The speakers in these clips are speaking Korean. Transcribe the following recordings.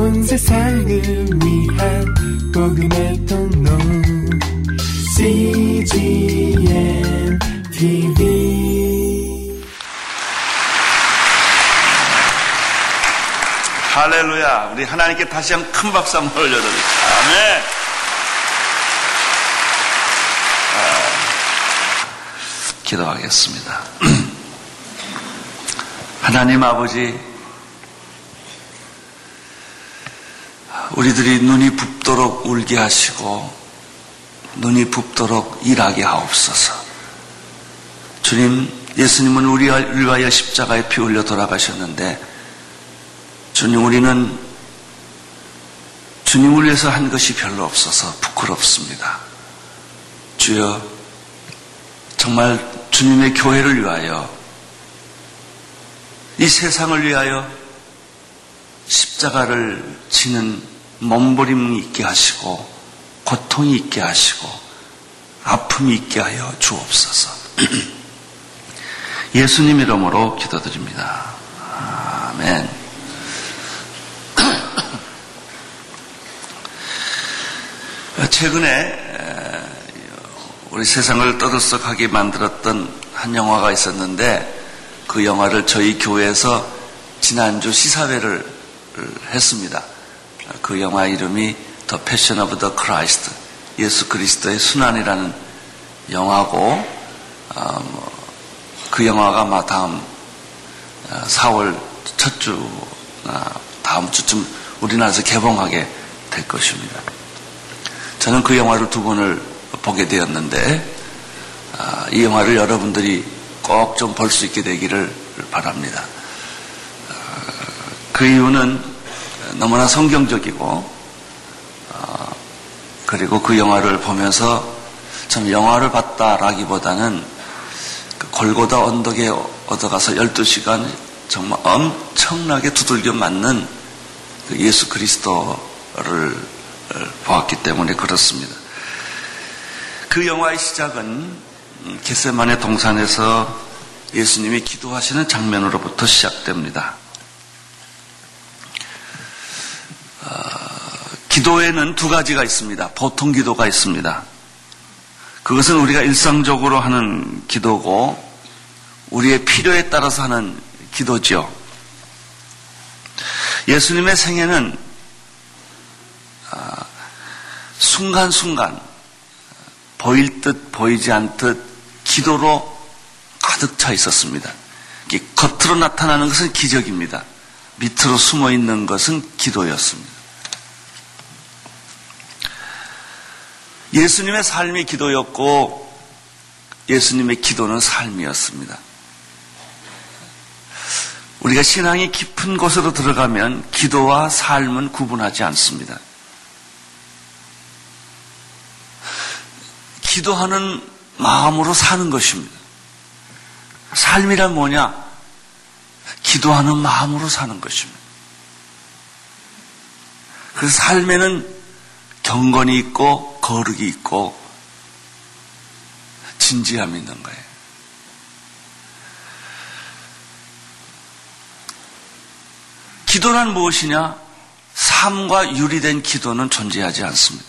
온 세상을 위한 복음의 통로 CGM TV 할렐루야. 우리 하나님께 다시 한 큰 박수 한번 올려드립니다. 아멘. 아, 기도하겠습니다. 하나님 아버지, 우리들이 눈이 붓도록 울게 하시고, 눈이 붓도록 일하게 하옵소서. 주님, 예수님은 우리를 위하여 십자가에 피 흘려 돌아가셨는데, 주님, 우리는 주님을 위해서 한 것이 별로 없어서 부끄럽습니다. 주여, 정말 주님의 교회를 위하여, 이 세상을 위하여 십자가를 지는 몸부림이 있게 하시고, 고통이 있게 하시고, 아픔이 있게 하여 주옵소서. 예수님 이름으로 기도드립니다. 아멘. 최근에 우리 세상을 떠들썩하게 만들었던 한 영화가 있었는데 그 영화를 저희 교회에서 지난주 시사회를 했습니다. 그 영화 이름이 The Passion of the Christ, 예수 그리스도의 순환이라는 영화고 어, 그 영화가 아마 다음 4월 첫 주, 다음 주쯤 우리나라에서 개봉하게 될 것입니다. 저는 그 영화를 두 번을 보게 되었는데 아, 이 영화를 여러분들이 꼭 좀 볼 수 있게 되기를 바랍니다. 아, 그 이유는 너무나 성경적이고 아, 그리고 그 영화를 보면서 참 영화를 봤다라기보다는 그 골고다 언덕에 얻어가서 12시간 정말 엄청나게 두들겨 맞는 그 예수 그리스도를 보았기 때문에 그렇습니다. 그 영화의 시작은 겟세만의 동산에서 예수님이 기도하시는 장면으로부터 시작됩니다. 기도에는 두 가지가 있습니다. 보통 기도가 있습니다. 그것은 우리가 일상적으로 하는 기도고 우리의 필요에 따라서 하는 기도죠. 예수님의 생애는 순간순간 보일 듯 보이지 않듯 기도로 가득 차 있었습니다. 겉으로 나타나는 것은 기적입니다. 밑으로 숨어 있는 것은 기도였습니다. 예수님의 삶이 기도였고 예수님의 기도는 삶이었습니다. 우리가 신앙이 깊은 곳으로 들어가면 기도와 삶은 구분하지 않습니다. 기도하는 마음으로 사는 것입니다. 삶이란 뭐냐? 기도하는 마음으로 사는 것입니다. 그 삶에는 경건이 있고 거룩이 있고 진지함이 있는 거예요. 기도란 무엇이냐? 삶과 유리된 기도는 존재하지 않습니다.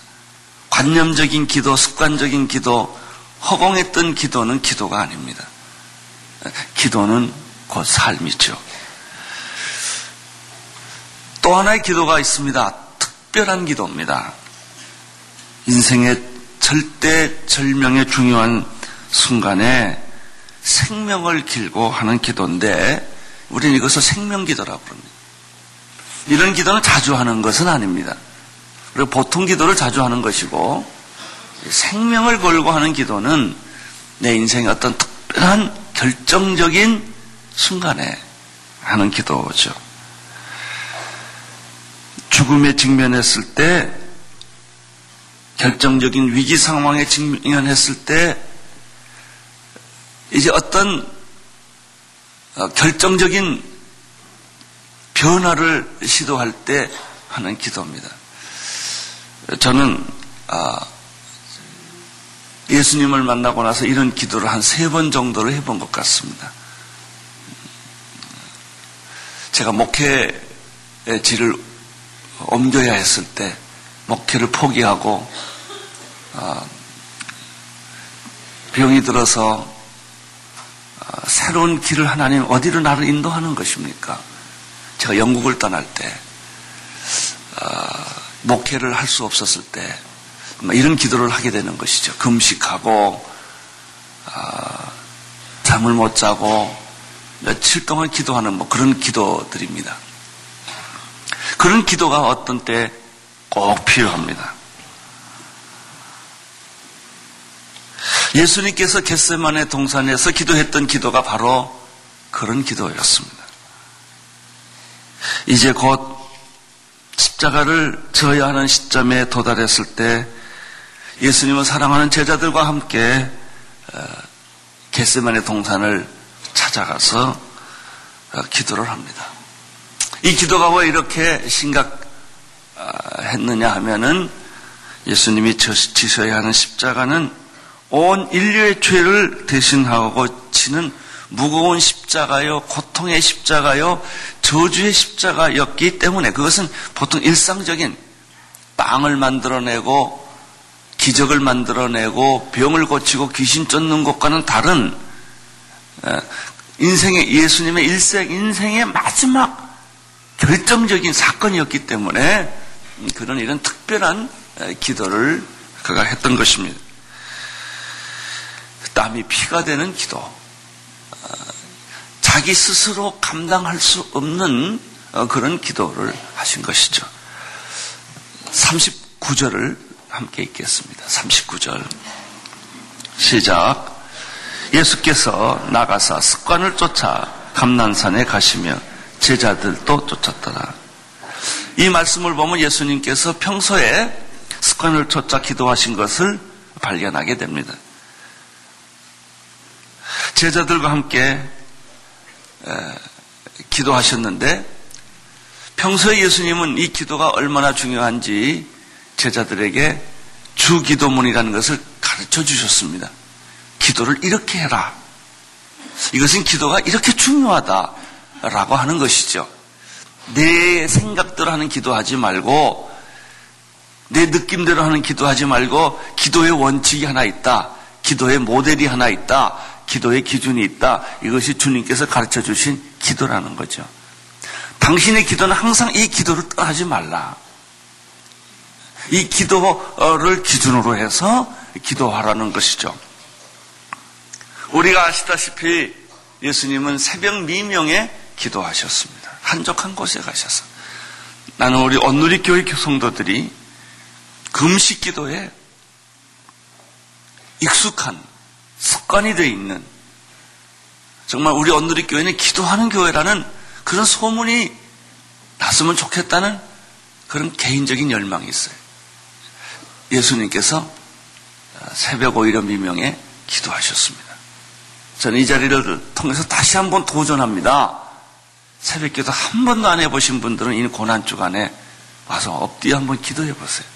관념적인 기도, 습관적인 기도, 허공했던 기도는 기도가 아닙니다. 기도는 곧 삶이죠. 또 하나의 기도가 있습니다. 특별한 기도입니다. 인생의 절대 절명의 중요한 순간에 생명을 길고 하는 기도인데 우리는 이것을 생명기도라고 부릅니다. 이런 기도는 자주 하는 것은 아닙니다. 그리고 보통 기도를 자주 하는 것이고 생명을 걸고 하는 기도는 내 인생의 어떤 특별한 결정적인 순간에 하는 기도죠. 죽음에 직면했을 때 결정적인 위기 상황에 직면했을 때 이제 어떤 어, 결정적인 변화를 시도할 때 하는 기도입니다. 저는 아, 예수님을 만나고 나서 이런 기도를 한 세 번 정도를 해본 것 같습니다. 제가 질을 옮겨야 했을 때 목회를 포기하고 어, 병이 들어서 어, 새로운 길을 하나님 어디로 나를 인도하는 것입니까? 제가 영국을 떠날 때 어, 목회를 할 수 없었을 때 이런 기도를 하게 되는 것이죠. 금식하고 잠을 못 자고 며칠 동안 기도하는 뭐 그런 기도들입니다. 그런 기도가 어떤 때 꼭 필요합니다. 예수님께서 겟세만의 동산에서 기도했던 기도가 바로 그런 기도였습니다. 이제 곧 십자가를 져야 하는 시점에 도달했을 때 예수님은 사랑하는 제자들과 함께 어, 겟세만의 동산을 찾아가서 어, 기도를 합니다. 이 기도가 왜 이렇게 심각 했느냐 하면은 예수님이 지셔야 하는 십자가는 온 인류의 죄를 대신하고 치는 무거운 십자가요, 고통의 십자가요, 저주의 십자가였기 때문에 그것은 보통 일상적인 빵을 만들어내고 기적을 만들어내고 병을 고치고 귀신 쫓는 것과는 다른 인생의 예수님의 일생 인생의 마지막 결정적인 사건이었기 때문에 그런 이런 특별한 기도를 그가 했던 것입니다. 땀이 피가 되는 기도. 어, 자기 스스로 감당할 수 없는 어, 그런 기도를 하신 것이죠. 39절을 함께 읽겠습니다. 39절. 시작. 예수께서 나가사 습관을 쫓아 감난산에 가시며 제자들도 쫓았더라. 이 말씀을 보면 예수님께서 평소에 습관을 쫓아 기도하신 것을 발견하게 됩니다. 제자들과 함께 기도하셨는데 평소에 예수님은 이 기도가 얼마나 중요한지 제자들에게 주 기도문이라는 것을 가르쳐 주셨습니다. 기도를 이렇게 해라. 이것은 기도가 이렇게 중요하다. 라고 하는 것이죠. 내 생각대로 하는 기도하지 말고 내 느낌대로 하는 기도하지 말고 기도의 원칙이 하나 있다. 기도의 모델이 하나 있다. 기도의 기준이 있다. 이것이 주님께서 가르쳐 주신 기도라는 거죠. 당신의 기도는 항상 이 기도를 떠나지 말라. 이 기도를 기준으로 해서 기도하라는 것이죠. 우리가 아시다시피 예수님은 새벽 미명에 기도하셨습니다. 한적한 곳에 가셔서. 나는 우리 온누리 교회 성도들이 금식 기도에 익숙한 습관이 되어 있는 정말 우리 온누리 교회는 기도하는 교회라는 그런 소문이 났으면 좋겠다는 그런 개인적인 열망이 있어요. 예수님께서 새벽 오히려 미명에 기도하셨습니다. 저는 이 자리를 통해서 다시 한번 도전합니다. 새벽 기도 한 번도 안 해보신 분들은 이 고난 주간에 와서 엎드려 한번 기도해 보세요.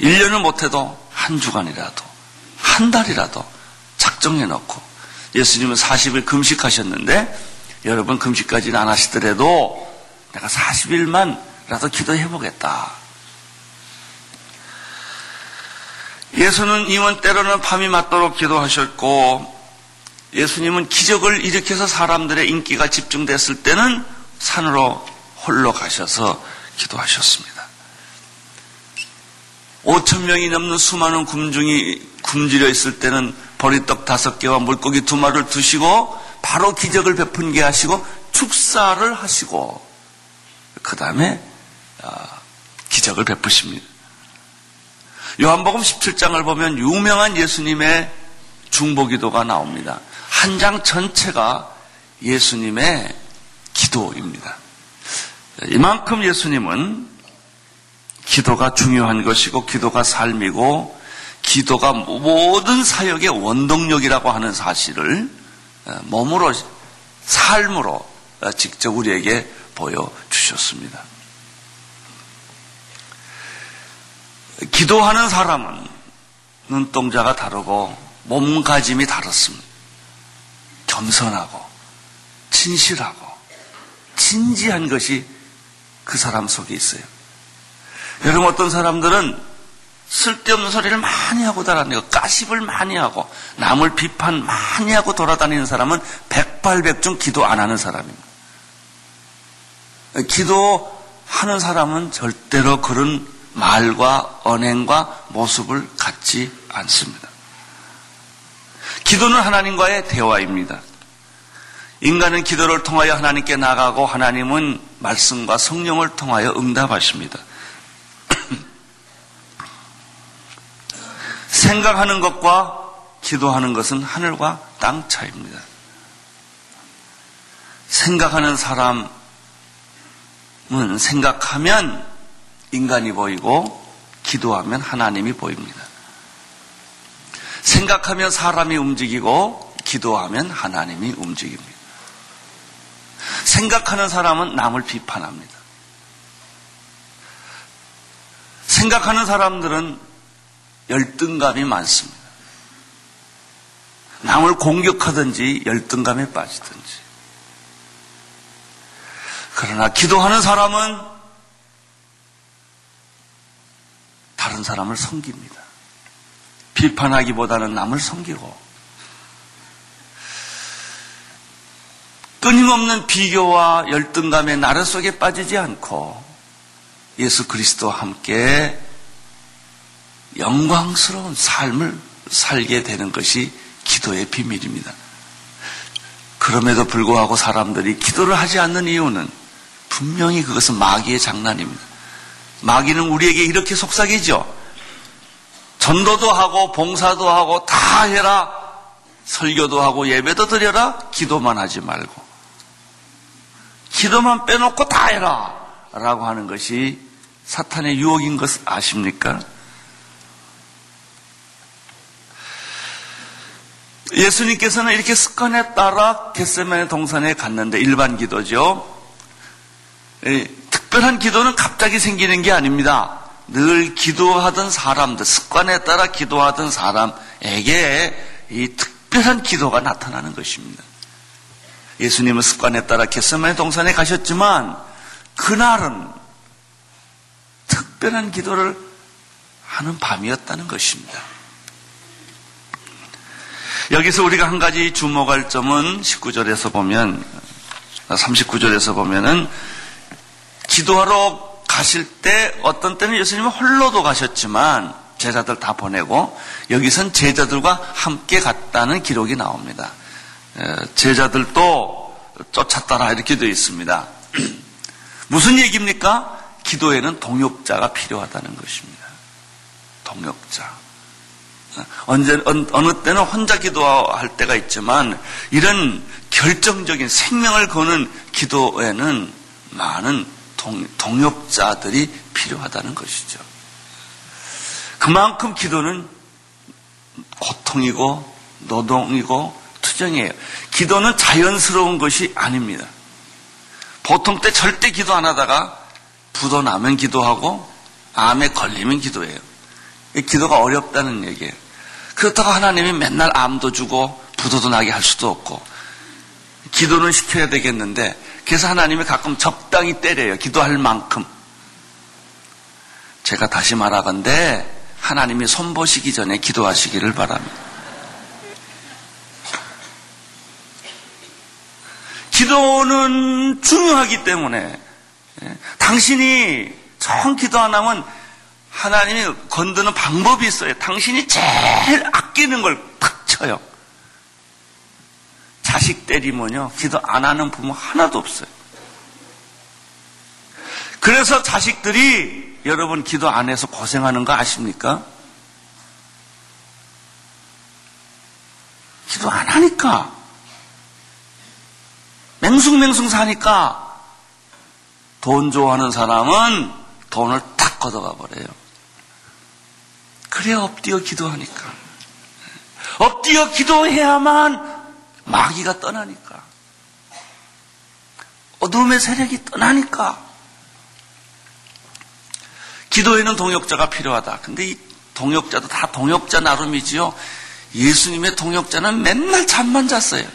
1년을 뭐 못해도 한 주간이라도, 한 달이라도 작정해 놓고 예수님은 40일 금식하셨는데 여러분 금식까지는 안 하시더라도 내가 40일만라도 기도해 보겠다. 예수는 이원 때로는 밤이 맞도록 기도하셨고 예수님은 기적을 일으켜서 사람들의 인기가 집중됐을 때는 산으로 홀로 가셔서 기도하셨습니다. 5천 명이 넘는 수많은 군중이 굶주려 있을 때는 보리떡 다섯 개와 물고기 두 마리를 두시고 바로 기적을 베푼 게 하시고 축사를 하시고 그 다음에 아, 기적을 베푸십니다. 요한복음 17장을 보면 유명한 예수님의 중보기도가 나옵니다. 한 장 전체가 예수님의 기도입니다. 이만큼 예수님은 기도가 중요한 것이고 기도가 삶이고 기도가 모든 사역의 원동력이라고 하는 사실을 어, 몸으로 삶으로 어, 직접 우리에게 보여주셨습니다. 기도하는 사람은 눈동자가 다르고 몸가짐이 다릅니다. 겸손하고 진실하고 진지한 것이 그 사람 속에 있어요. 여러분 어떤 사람들은 쓸데없는 소리를 많이 하고 돌아다니고 까십을 많이 하고 남을 비판 많이 하고 돌아다니는 사람은 백발백중 기도 안 하는 사람입니다. 기도하는 사람은 절대로 그런 말과 언행과 모습을 갖지 않습니다. 기도는 하나님과의 대화입니다. 인간은 기도를 통하여 하나님께 나가고 하나님은 말씀과 성령을 통하여 응답하십니다. 생각하는 것과 기도하는 것은 하늘과 땅 차이입니다. 생각하는 사람은 생각하면 인간이 보이고 기도하면 하나님이 보입니다. 생각하면 사람이 움직이고 기도하면 하나님이 움직입니다. 생각하는 사람은 남을 비판합니다. 생각하는 사람들은 열등감이 많습니다. 남을 공격하든지 열등감에 빠지든지. 그러나 기도하는 사람은 다른 사람을 섬깁니다. 비판하기보다는 남을 섬기고 끊임없는 비교와 열등감의 나래 속에 빠지지 않고 예수 그리스도와 함께 영광스러운 삶을 살게 되는 것이 기도의 비밀입니다. 그럼에도 불구하고 사람들이 기도를 하지 않는 이유는 분명히 그것은 마귀의 장난입니다. 마귀는 우리에게 이렇게 속삭이죠. 전도도 하고 봉사도 하고 다 해라. 설교도 하고 예배도 드려라. 기도만 하지 말고. 기도만 빼놓고 다 해라. 라고 하는 것이 사탄의 유혹인 것 아십니까? 예수님께서는 이렇게 습관에 따라 겟세마네 동산에 갔는데 일반 기도죠. 특별한 기도는 갑자기 생기는 게 아닙니다. 늘 기도하던 사람들, 습관에 따라 기도하던 사람에게 이 특별한 기도가 나타나는 것입니다. 예수님은 습관에 따라 겟세마네 동산에 가셨지만 그날은 특별한 기도를 하는 밤이었다는 것입니다. 여기서 우리가 한 가지 주목할 점은 19절에서 보면 39절에서 보면은 기도하러 가실 때 어떤 때는 예수님은 홀로도 가셨지만 제자들 다 보내고 여기선 제자들과 함께 갔다는 기록이 나옵니다. 제자들도 쫓았다라 이렇게 되어 있습니다. 무슨 얘기입니까? 기도에는 동역자가 필요하다는 것입니다. 동역자. 언제, 어느 때는 혼자 기도할 때가 있지만 이런 결정적인 생명을 거는 기도에는 많은 동, 동역자들이 필요하다는 것이죠. 그만큼 기도는 고통이고 노동이고 투정이에요. 기도는 자연스러운 것이 아닙니다. 보통 때 절대 기도 안 하다가 부도 나면 기도하고 암에 걸리면 기도해요. 기도가 어렵다는 얘기예요. 그렇다고 하나님이 맨날 암도 주고 부도도 나게 할 수도 없고 기도는 시켜야 되겠는데 그래서 하나님이 가끔 적당히 때려요. 기도할 만큼. 제가 다시 말하건데 하나님이 손보시기 전에 기도하시기를 바랍니다. 기도는 중요하기 때문에 예, 당신이 정 기도 안 하면 하나님이 건드는 방법이 있어요. 당신이 제일 아끼는 걸 탁 쳐요. 자식 때리면요. 기도 안 하는 부모 하나도 없어요. 그래서 자식들이 여러분 기도 안 해서 고생하는 거 아십니까? 기도 안 하니까. 맹숭맹숭 사니까 돈 좋아하는 사람은 돈을 탁 걷어가 버려요. 그래 엎드려 기도하니까. 엎드려 기도해야만 마귀가 떠나니까. 어둠의 세력이 떠나니까. 기도에는 동역자가 필요하다. 근데 이 동역자도 다 동역자 나름이지요. 예수님의 동역자는 맨날 잠만 잤어요.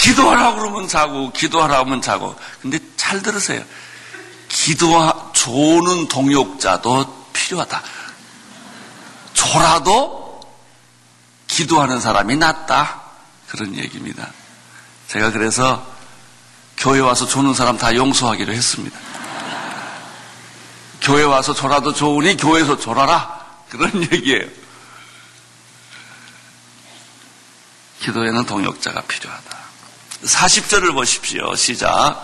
기도하라 그러면 자고, 기도하라 하면 자고. 근데 잘 들으세요. 기도, 조는 동역자도 필요하다. 조라도 기도하는 사람이 낫다. 그런 얘기입니다. 제가 그래서 교회 와서 조는 사람 다 용서하기로 했습니다. 교회 와서 졸아도 좋으니 교회에서 졸아라. 그런 얘기예요. 기도에는 동역자가 필요하다. 40절을 보십시오. 시작.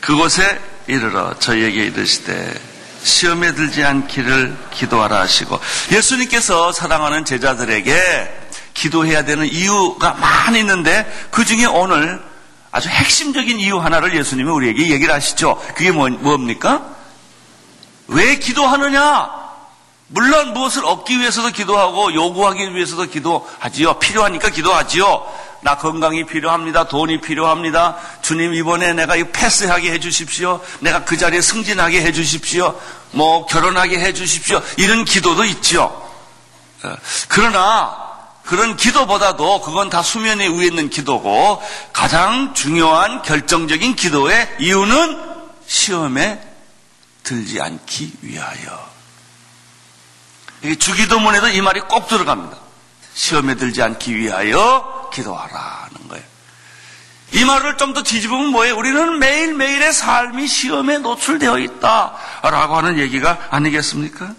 그곳에 이르러 저희에게 이르시되 시험에 들지 않기를 기도하라 하시고 예수님께서 사랑하는 제자들에게 기도해야 되는 이유가 많이 있는데 그 중에 오늘 아주 핵심적인 이유 하나를 예수님이 우리에게 얘기를 하시죠. 그게 뭐, 뭡니까? 왜 기도하느냐? 물론 무엇을 얻기 위해서도 기도하고 요구하기 위해서도 기도하지요. 필요하니까 기도하지요. 나 건강이 필요합니다. 돈이 필요합니다. 주님 이번에 내가 이 패스하게 해주십시오. 내가 그 자리에 승진하게 해주십시오. 뭐 결혼하게 해주십시오. 이런 기도도 있죠. 어, 그러나 그런 기도보다도 그건 다 수면에 위에 있는 기도고 가장 중요한 결정적인 기도의 이유는 시험에 들지 않기 위하여. 주기도문에도 이 말이 꼭 들어갑니다. 시험에 들지 않기 위하여 기도하라는 거예요. 이 말을 좀 더 뒤집으면 뭐예요? 우리는 매일매일의 삶이 시험에 노출되어 있다라고 하는 얘기가 아니겠습니까?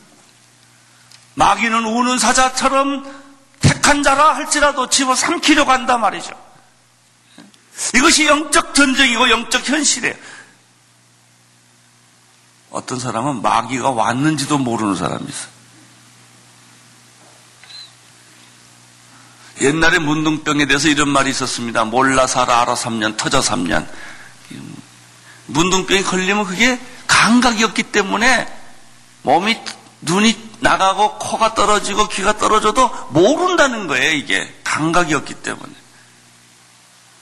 마귀는 우는 사자처럼 택한 자라 할지라도 집어 삼키려고 한단 말이죠. 이것이 영적 전쟁이고 영적 현실이에요. 어떤 사람은 마귀가 왔는지도 모르는 사람이 있어. 옛날에 문둥병에 대해서 이런 말이 있었습니다. 몰라 살아 알아 3년 터져 3년. 문둥병이 걸리면 그게 감각이 없기 때문에 몸이 눈이 나가고 코가 떨어지고 귀가 떨어져도 모른다는 거예요. 이게 감각이 없기 때문에.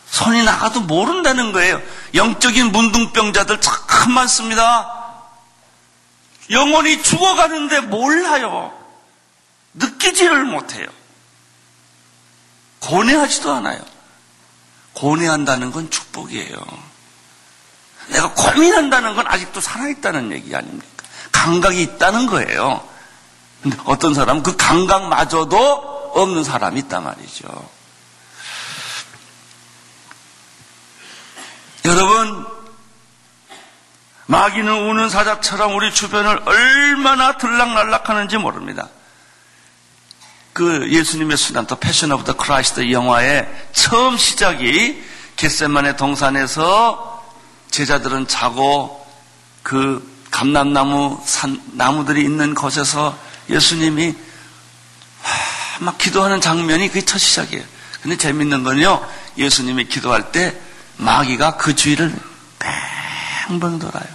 손이 나가도 모른다는 거예요. 영적인 문둥병자들 참 많습니다. 영혼이 죽어가는데 몰라요. 느끼지를 못해요. 고뇌하지도 않아요. 고뇌한다는 건 축복이에요. 내가 고민한다는 건 아직도 살아있다는 얘기 아닙니까? 감각이 있다는 거예요. 근데 어떤 사람은 그 감각마저도 없는 사람이 있단 말이죠. 여러분, 마귀는 우는 사자처럼 우리 주변을 얼마나 들락날락 하는지 모릅니다. 그 예수님의 수난 또 Passion of the Christ 영화의 처음 시작이 겟세마네 동산에서 제자들은 자고 그 감람나무 산 나무들이 있는 곳에서 예수님이 막 기도하는 장면이 그게 첫 시작이에요. 근데 재밌는 건요. 예수님이 기도할 때 마귀가 그 주위를 뱅뱅 돌아요.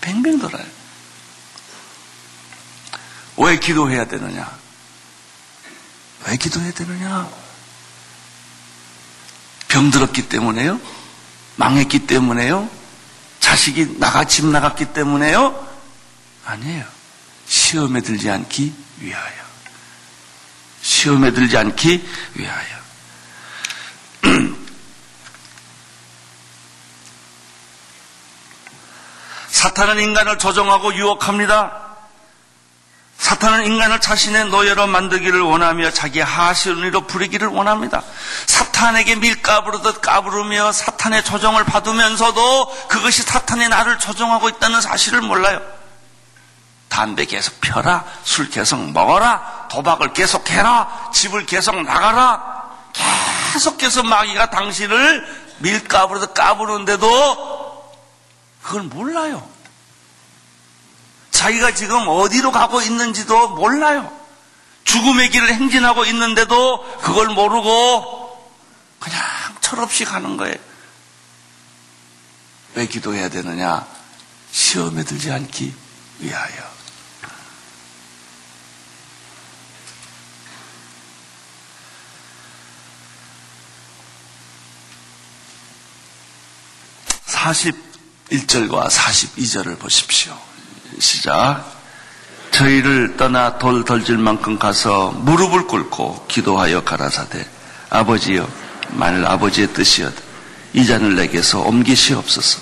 뱅뱅 돌아요. 왜 기도해야 되느냐? 왜 기도해야 되느냐? 병들었기 때문에요? 망했기 때문에요? 자식이 나가 집 나갔기 때문에요? 아니에요. 시험에 들지 않기 위하여. 시험에 들지 않기 위하여. 사탄은 인간을 조종하고 유혹합니다. 사탄은 인간을 자신의 노예로 만들기를 원하며 자기 하시온이로 부리기를 원합니다. 사탄에게 밀가부르듯 까부르며 사탄의 조종을 받으면서도 그것이 사탄이 나를 조종하고 있다는 사실을 몰라요. 담배 계속 펴라, 술 계속 먹어라, 도박을 계속 해라, 집을 계속 나가라, 계속해서 마귀가 당신을 밀가부르듯 까부르는데도 그걸 몰라요. 자기가 지금 어디로 가고 있는지도 몰라요. 죽음의 길을 행진하고 있는데도 그걸 모르고 그냥 철없이 가는 거예요. 왜 기도해야 되느냐? 시험에 들지 않기 위하여. (41절과) (42절을) 보십시오. 시작. 저희를 떠나 돌 덜질 만큼 가서 무릎을 꿇고 기도하여 가라사대 아버지여 만일 아버지의 뜻이여도 이 잔을 내게서 옮기시옵소서.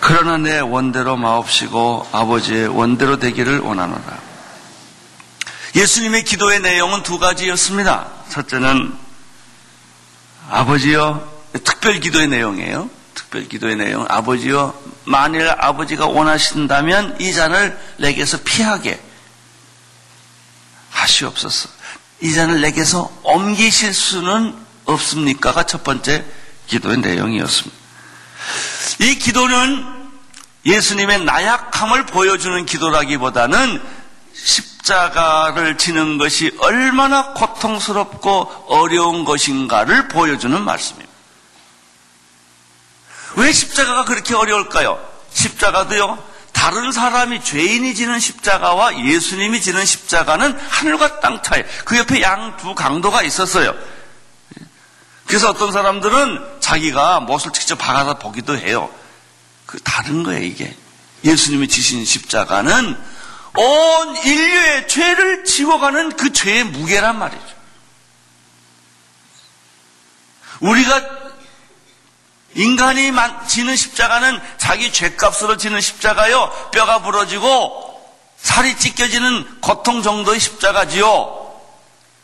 그러나 내 원대로 마옵시고 아버지의 원대로 되기를 원하노라. 예수님의 기도의 내용은 두 가지였습니다. 첫째는 아버지여 특별 기도의 내용이에요. 특별 기도의 내용. 아버지여 만일 아버지가 원하신다면 이 잔을 내게서 피하게 하시옵소서. 이 잔을 내게서 옮기실 수는 없습니까가 첫 번째 기도의 내용이었습니다. 이 기도는 예수님의 나약함을 보여주는 기도라기보다는 십자가를 지는 것이 얼마나 고통스럽고 어려운 것인가를 보여주는 말씀입니다. 왜 십자가가 그렇게 어려울까요? 십자가도요, 다른 사람이 죄인이 지는 십자가와 예수님이 지는 십자가는 하늘과 땅 차이. 그 옆에 양 두 강도가 있었어요. 그래서 어떤 사람들은 자기가 못을 직접 박아서 보기도 해요. 그 다른 거예요, 이게. 예수님이 지신 십자가는 온 인류의 죄를 지워가는 그 죄의 무게란 말이죠. 우리가 인간이 지는 십자가는 자기 죄값으로 지는 십자가요. 뼈가 부러지고 살이 찢겨지는 고통 정도의 십자가지요.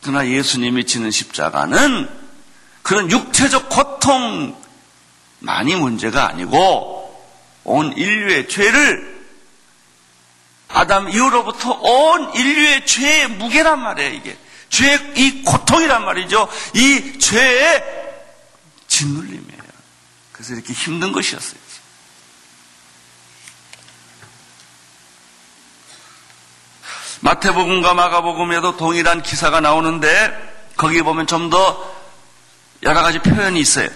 그러나 예수님이 지는 십자가는 그런 육체적 고통만이 문제가 아니고 온 인류의 죄를 아담 이후로부터 온 인류의 죄의 무게란 말이에요, 이게. 죄의 이 고통이란 말이죠. 이 죄의 짓눌림이에요. 그래서 이렇게 힘든 것이었어요. 마태복음과 마가복음에도 동일한 기사가 나오는데 거기 보면 좀 더 여러 가지 표현이 있어요.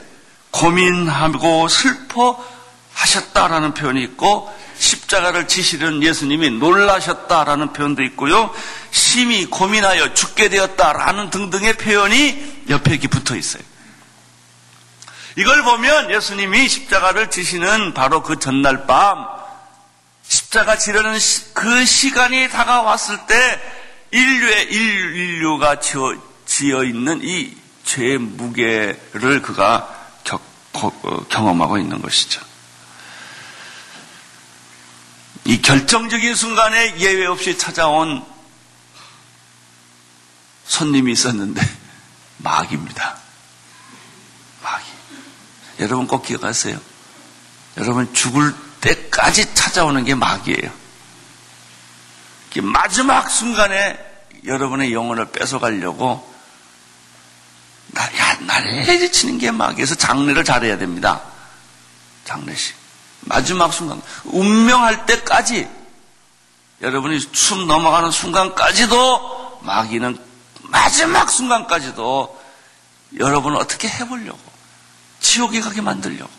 고민하고 슬퍼하셨다라는 표현이 있고 십자가를 지시는 예수님이 놀라셨다라는 표현도 있고요. 심히 고민하여 죽게 되었다라는 등등의 표현이 옆에 이렇게 붙어 있어요. 이걸 보면 예수님이 십자가를 지시는 바로 그 전날 밤 십자가 지르는 그 시간이 다가왔을 때 인류의 인류가 지어, 지어 있는 이 죄의 무게를 그가 격, 어, 경험하고 있는 것이죠. 이 결정적인 순간에 예외 없이 찾아온 손님이 있었는데 마귀입니다. 여러분 꼭 기억하세요. 여러분 죽을 때까지 찾아오는 게 마귀예요. 마지막 순간에 여러분의 영혼을 뺏어가려고 나, 야, 나를 해지치는 게 마귀에서 장례를 잘해야 됩니다. 장례식. 마지막 순간. 운명할 때까지 여러분이 숨 넘어가는 순간까지도 마귀는 마지막 순간까지도 여러분을 어떻게 해보려고 지옥에 가게 만들려고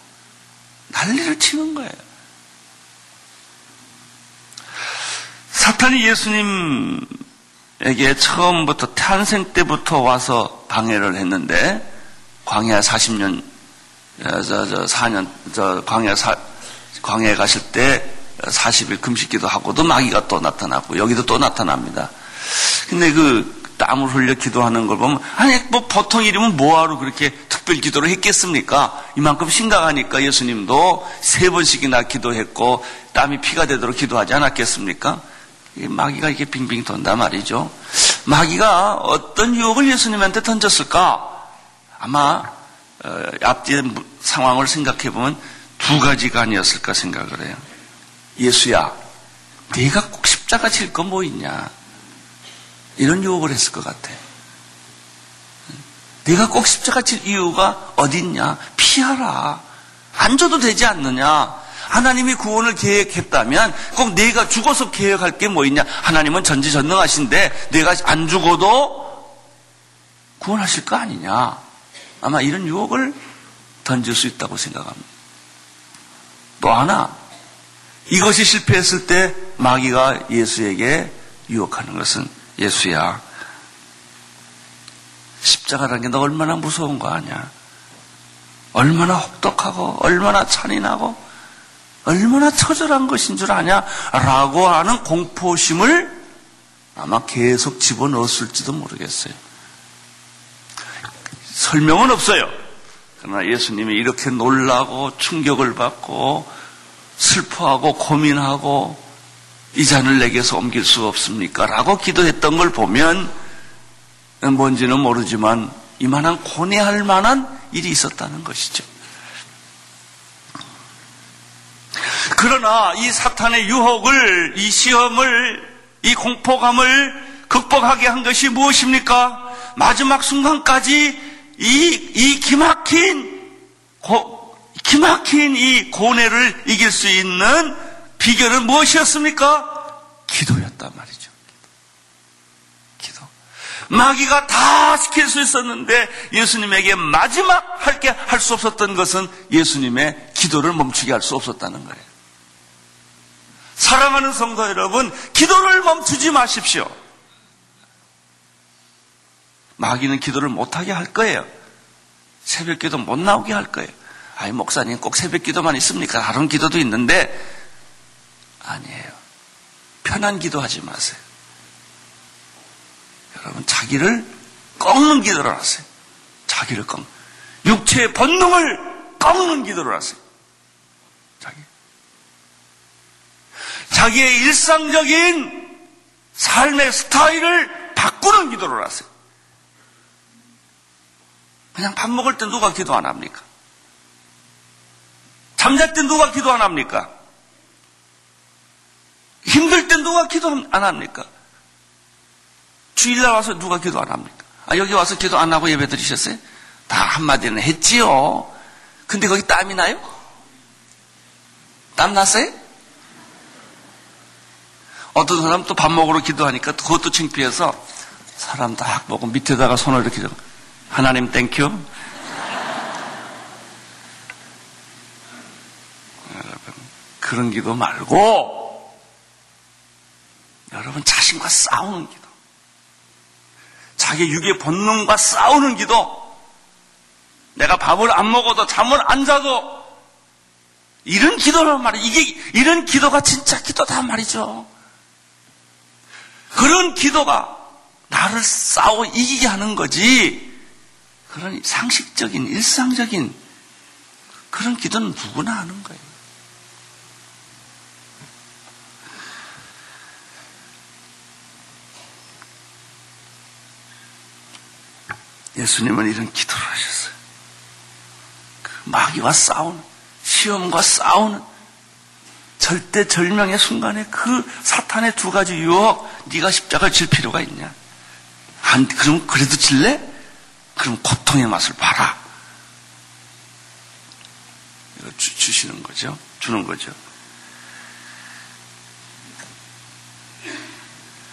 난리를 치는 거예요. 사탄이 예수님에게 처음부터 탄생 때부터 와서 방해를 했는데 광야 40년 저, 저 4년 저 광야 사, 광야에 가실 때 40일 금식기도 하고도 마귀가 또 나타나고 여기도 또 나타납니다. 근데 그 땀을 흘려 기도하는 걸 보면 아니 뭐 보통 일이면 뭐하러 그렇게 특별 기도를 했겠습니까? 이만큼 심각하니까 예수님도 세 번씩이나 기도했고 땀이 피가 되도록 기도하지 않았겠습니까? 마귀가 이렇게 빙빙 돈다 말이죠. 마귀가 어떤 유혹을 예수님한테 던졌을까? 아마 어, 앞뒤 상황을 생각해 보면 두 가지가 아니었을까 생각을 해요. 예수야, 네가 꼭 십자가 질 거 뭐 있냐? 이런 유혹을 했을 것 같아. 네가 꼭 십자가 칠 이유가 어딨냐? 피하라. 안 줘도 되지 않느냐? 하나님이 구원을 계획했다면 꼭 네가 죽어서 계획할 게 뭐 있냐? 하나님은 전지전능하신데 내가 안 죽어도 구원하실 거 아니냐? 아마 이런 유혹을 던질 수 있다고 생각합니다. 또 하나, 이것이 실패했을 때 마귀가 예수에게 유혹하는 것은 예수야, 십자가라는 게 너 얼마나 무서운 거 아냐? 얼마나 혹독하고, 얼마나 잔인하고, 얼마나 처절한 것인 줄 아냐? 라고 하는 공포심을 아마 계속 집어넣었을지도 모르겠어요. 설명은 없어요. 그러나 예수님이 이렇게 놀라고 충격을 받고 슬퍼하고 고민하고 이 잔을 내게서 옮길 수 없습니까? 라고 기도했던 걸 보면 뭔지는 모르지만 이만한 고뇌할 만한 일이 있었다는 것이죠. 그러나 이 사탄의 유혹을, 이 시험을, 이 공포감을 극복하게 한 것이 무엇입니까? 마지막 순간까지 이, 이 기막힌, 고, 기막힌 이 고뇌를 이길 수 있는 비결은 무엇이었습니까? 기도였단 말이죠. 기도. 마귀가 다 시킬 수 있었는데 예수님에게 마지막 할 게 할 수 없었던 것은 예수님의 기도를 멈추게 할 수 없었다는 거예요. 사랑하는 성도 여러분, 기도를 멈추지 마십시오. 마귀는 기도를 못하게 할 거예요. 새벽 기도 못 나오게 할 거예요. 아이, 목사님 꼭 새벽 기도만 있습니까? 다른 기도도 있는데, 아니에요. 편한 기도하지 마세요. 여러분, 자기를 꺾는 기도를 하세요. 자기를 꺾는. 육체의 본능을 꺾는 기도를 하세요. 자기. 자기의 일상적인 삶의 스타일을 바꾸는 기도를 하세요. 그냥 밥 먹을 때 누가 기도 안 합니까? 잠잘 때 누가 기도 안 합니까? 힘들 때 누가 기도 안 합니까? 주일날 와서 누가 기도 안 합니까? 아, 여기 와서 기도 안 하고 예배 드리셨어요? 다 한마디는 했지요. 근데 거기 땀이 나요? 땀 났어요? 어떤 사람 또 밥 먹으러 기도하니까 그것도 창피해서 사람 딱 보고 밑에다가 손을 이렇게 하나님 thank you. 여러분 그런 기도 말고 여러분 자신과 싸우는 기도. 자기 육의 본능과 싸우는 기도. 내가 밥을 안 먹어도 잠을 안 자도 이런 기도란 말이에요. 이게 이런 기도가 진짜 기도다 말이죠. 그런 기도가 나를 싸워 이기게 하는 거지. 그런 상식적인 일상적인 그런 기도는 누구나 하는 거예요. 예수님은 이런 기도를 하셨어요. 그 마귀와 싸우는, 시험과 싸우는 절대 절명의 순간에 그 사탄의 두 가지 유혹, 네가 십자가를 질 필요가 있냐? 안, 그럼 그래도 질래? 그럼 고통의 맛을 봐라. 이거 주, 주시는 거죠. 주는 거죠.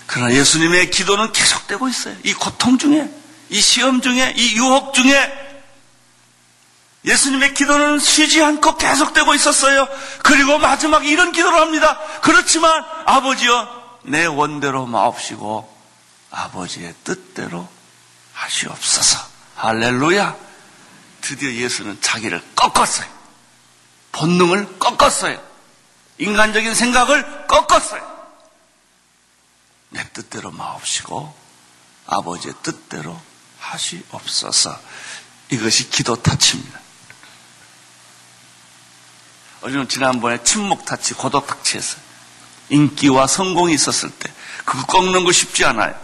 그러나 예수님의 기도는 계속되고 있어요. 이 고통 중에. 이 시험 중에, 이 유혹 중에 예수님의 기도는 쉬지 않고 계속되고 있었어요. 그리고 마지막 이런 기도를 합니다. 그렇지만 아버지여 내 원대로 마옵시고 아버지의 뜻대로 하시옵소서. 할렐루야. 드디어 예수는 자기를 꺾었어요. 본능을 꺾었어요. 인간적인 생각을 꺾었어요. 내 뜻대로 마옵시고 아버지의 뜻대로 하시옵소서. 이것이 기도 타치입니다. 어제는 지난번에 침묵 타치, 고독 타치했어요. 인기와 성공이 있었을 때 그거 꺾는 거 쉽지 않아요.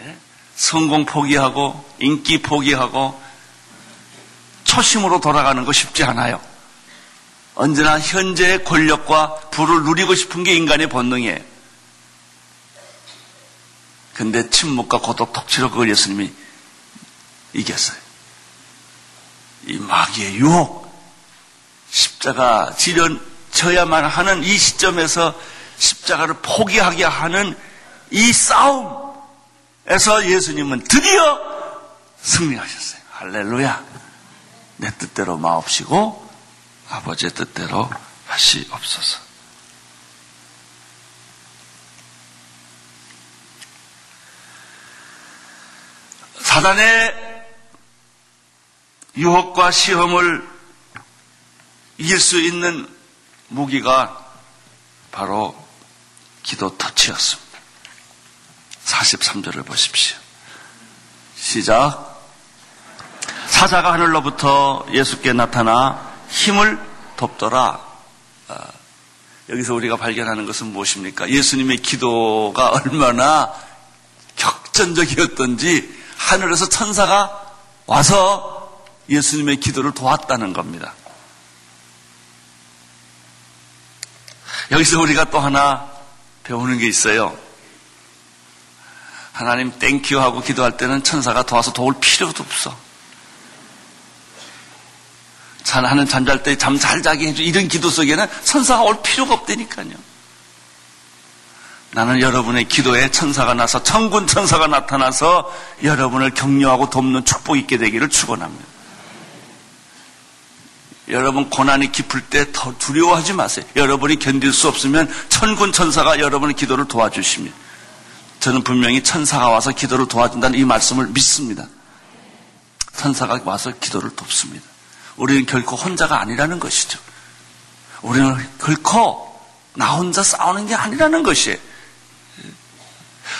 예? 성공 포기하고 인기 포기하고 초심으로 돌아가는 거 쉽지 않아요. 언제나 현재의 권력과 부를 누리고 싶은 게 인간의 본능이에요. 근데 침묵과 고독 톡치로 그걸 예수님이 이겼어요. 이 마귀의 유혹, 십자가 지려 져야만 하는 이 시점에서 십자가를 포기하게 하는 이 싸움에서 예수님은 드디어 승리하셨어요. 할렐루야. 내 뜻대로 마옵시고 아버지의 뜻대로 하시옵소서. 사단의 유혹과 시험을 이길 수 있는 무기가 바로 기도 터치였습니다. 43절을 보십시오. 시작. 사자가 하늘로부터 예수께 나타나 힘을 돕더라. 아, 여기서 우리가 발견하는 것은 무엇입니까? 예수님의 기도가 얼마나 격전적이었던지 하늘에서 천사가 와서 예수님의 기도를 도왔다는 겁니다. 여기서 우리가 또 하나 배우는 게 있어요. 하나님 thank you 하고 기도할 때는 천사가 도와서 도울 필요도 없어. 하는 잠잘 때 잠 잘 자게 해주 이런 기도 속에는 천사가 올 필요가 없다니까요. 나는 여러분의 기도에 천사가 나서 천군 천사가 나타나서 여러분을 격려하고 돕는 축복 있게 되기를 축원합니다. 여러분 고난이 깊을 때 더 두려워하지 마세요. 여러분이 견딜 수 없으면 천군 천사가 여러분의 기도를 도와주십니다. 저는 분명히 천사가 와서 기도를 도와준다는 이 말씀을 믿습니다. 천사가 와서 기도를 돕습니다. 우리는 결코 혼자가 아니라는 것이죠. 우리는 결코 나 혼자 싸우는 게 아니라는 것이에요.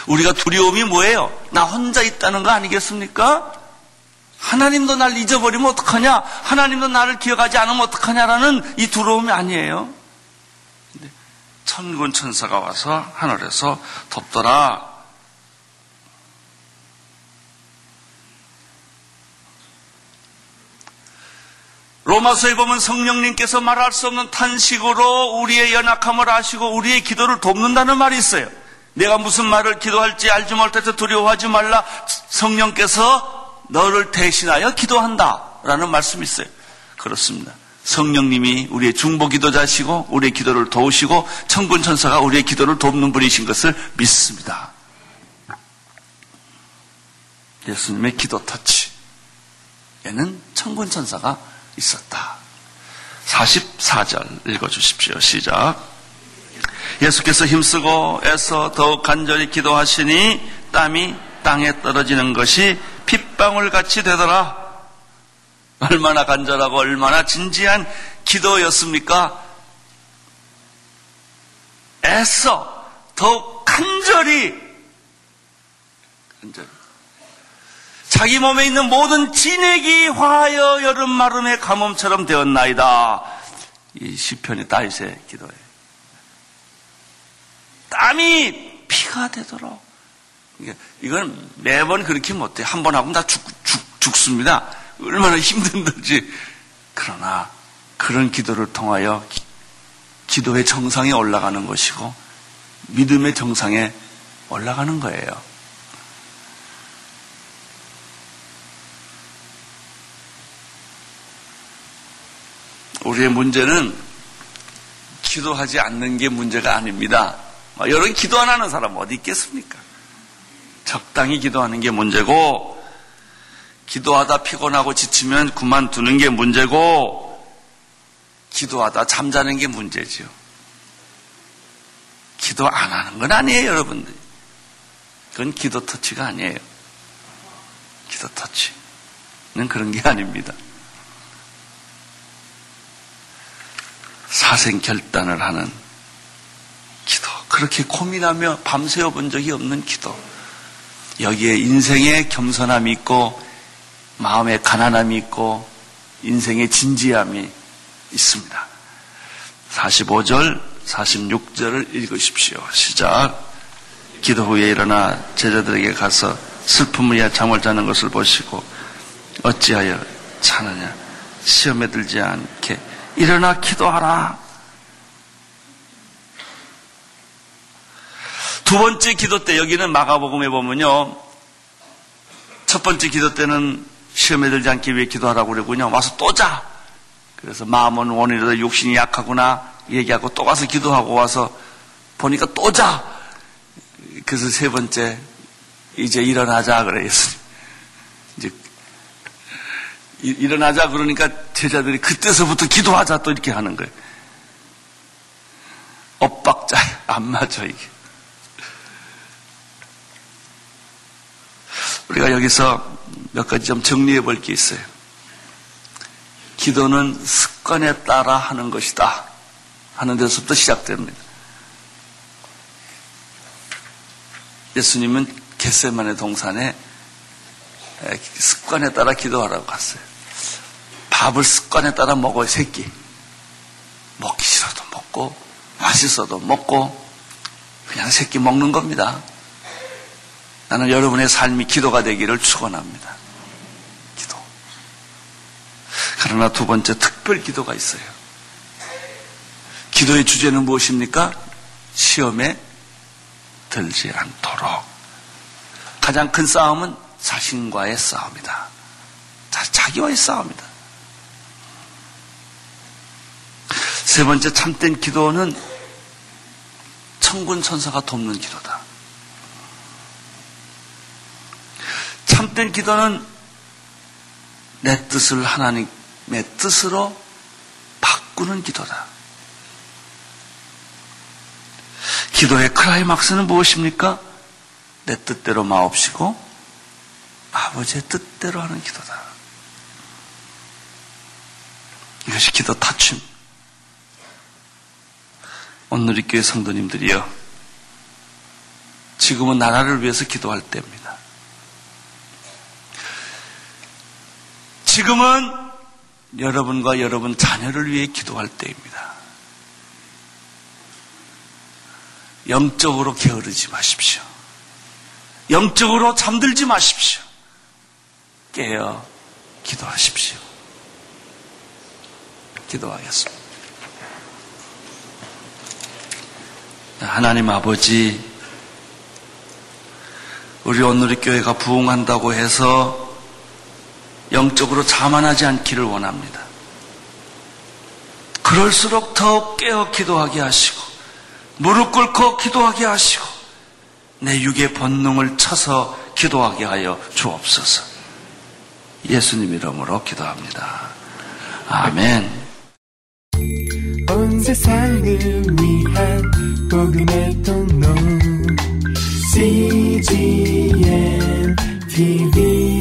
우리가 두려움이 뭐예요? 나 혼자 있다는 거 아니겠습니까? 하나님도 날 잊어버리면 어떡하냐? 하나님도 나를 기억하지 않으면 어떡하냐라는 이 두려움이 아니에요. 천군 천사가 와서 하늘에서 덮더라. 로마서에 보면 성령님께서 말할 수 없는 탄식으로 우리의 연약함을 아시고 우리의 기도를 돕는다는 말이 있어요. 내가 무슨 말을 기도할지 알지 못해서 두려워하지 말라. 성령께서 너를 대신하여 기도한다. 라는 말씀이 있어요. 그렇습니다. 성령님이 우리의 중보 기도자시고 우리의 기도를 도우시고 천군 천사가 우리의 기도를 돕는 분이신 것을 믿습니다. 예수님의 기도 터치. 에는 천군 천사가 있었다. 44절 읽어 주십시오. 시작. 예수께서 힘쓰고 애써 더욱 간절히 기도하시니 땀이 땅에 떨어지는 것이 핏방울 같이 되더라. 얼마나 간절하고 얼마나 진지한 기도였습니까? 애써 더욱 간절히 간절히 자기 몸에 있는 모든 진액이 화하여 여름 마름의 가뭄처럼 되었나이다. 이 시편이 다윗의 기도예요. 땀이 피가 되도록. 이건 매번 그렇게 못해. 한 번 하고 다 죽, 죽, 죽습니다. 얼마나 힘든지. 그러나 그런 기도를 통하여 기도의 정상에 올라가는 것이고 믿음의 정상에 올라가는 거예요. 우리의 문제는 기도하지 않는 게 문제가 아닙니다. 여러분 기도 안 하는 사람 어디 있겠습니까? 적당히 기도하는 게 문제고, 기도하다 피곤하고 지치면 그만두는 게 문제고, 기도하다 잠자는 게 문제지요. 기도 안 하는 건 아니에요, 여러분들. 그건 기도 터치가 아니에요. 기도 터치는 그런 게 아닙니다. 사생 결단을 하는. 그렇게 고민하며 밤새워 본 적이 없는 기도. 여기에 인생의 겸손함이 있고, 마음의 가난함이 있고, 인생의 진지함이 있습니다. 45절, 46절을 읽으십시오. 시작. 기도 후에 일어나 제자들에게 가서 슬픔을 잠을 자는 것을 보시고 어찌하여 자느냐 시험에 들지 않게 일어나 기도하라. 두 번째 기도 때 여기는 마가복음에 보면요. 첫 번째 기도 때는 시험에 들지 않기 위해 기도하라고 그러군요. 와서 또 자. 그래서 마음은 원이라도 육신이 약하구나 얘기하고 또 가서 기도하고 와서 보니까 또 자. 그래서 세 번째 이제 일어나자 그래요. 이제 일어나자 그러니까 제자들이 그때서부터 기도하자 또 이렇게 하는 거예요. 엇박자 안 맞아 이게. 우리가 여기서 몇 가지 좀 정리해 볼 게 있어요. 기도는 습관에 따라 하는 것이다. 하는 데서부터 시작됩니다. 예수님은 겟세만의 동산에 습관에 따라 기도하라고 갔어요. 밥을 습관에 따라 먹어요, 새끼. 먹기 싫어도 먹고, 맛있어도 먹고, 그냥 새끼 먹는 겁니다. 나는 여러분의 삶이 기도가 되기를 축원합니다. 기도. 그러나 두 번째 특별 기도가 있어요. 기도의 주제는 무엇입니까? 시험에 들지 않도록. 가장 큰 싸움은 자신과의 싸움이다. 자 기와의 싸움이다. 세 번째 참된 기도는 천군 천사가 돕는 기도다. 참된 기도는 내 뜻을 하나님의 뜻으로 바꾸는 기도다. 기도의 클라이막스는 무엇입니까? 내 뜻대로 마옵시고 아버지의 뜻대로 하는 기도다. 이것이 기도 타춤. 오늘 이 교회 성도님들이요. 지금은 나라를 위해서 기도할 때입니다. 지금은 여러분과 여러분 자녀를 위해 기도할 때입니다. 영적으로 게으르지 마십시오. 영적으로 잠들지 마십시오. 깨어 기도하십시오. 기도하겠습니다. 하나님 아버지, 우리 오늘의 교회가 부흥한다고 해서 영적으로 자만하지 않기를 원합니다. 그럴수록 더욱 깨어 기도하게 하시고, 무릎 꿇고 기도하게 하시고, 내 육의 본능을 쳐서 기도하게 하여 주옵소서. 예수님 이름으로 기도합니다. 아멘. 온 세상을 위한 복음의 통로 CGM TV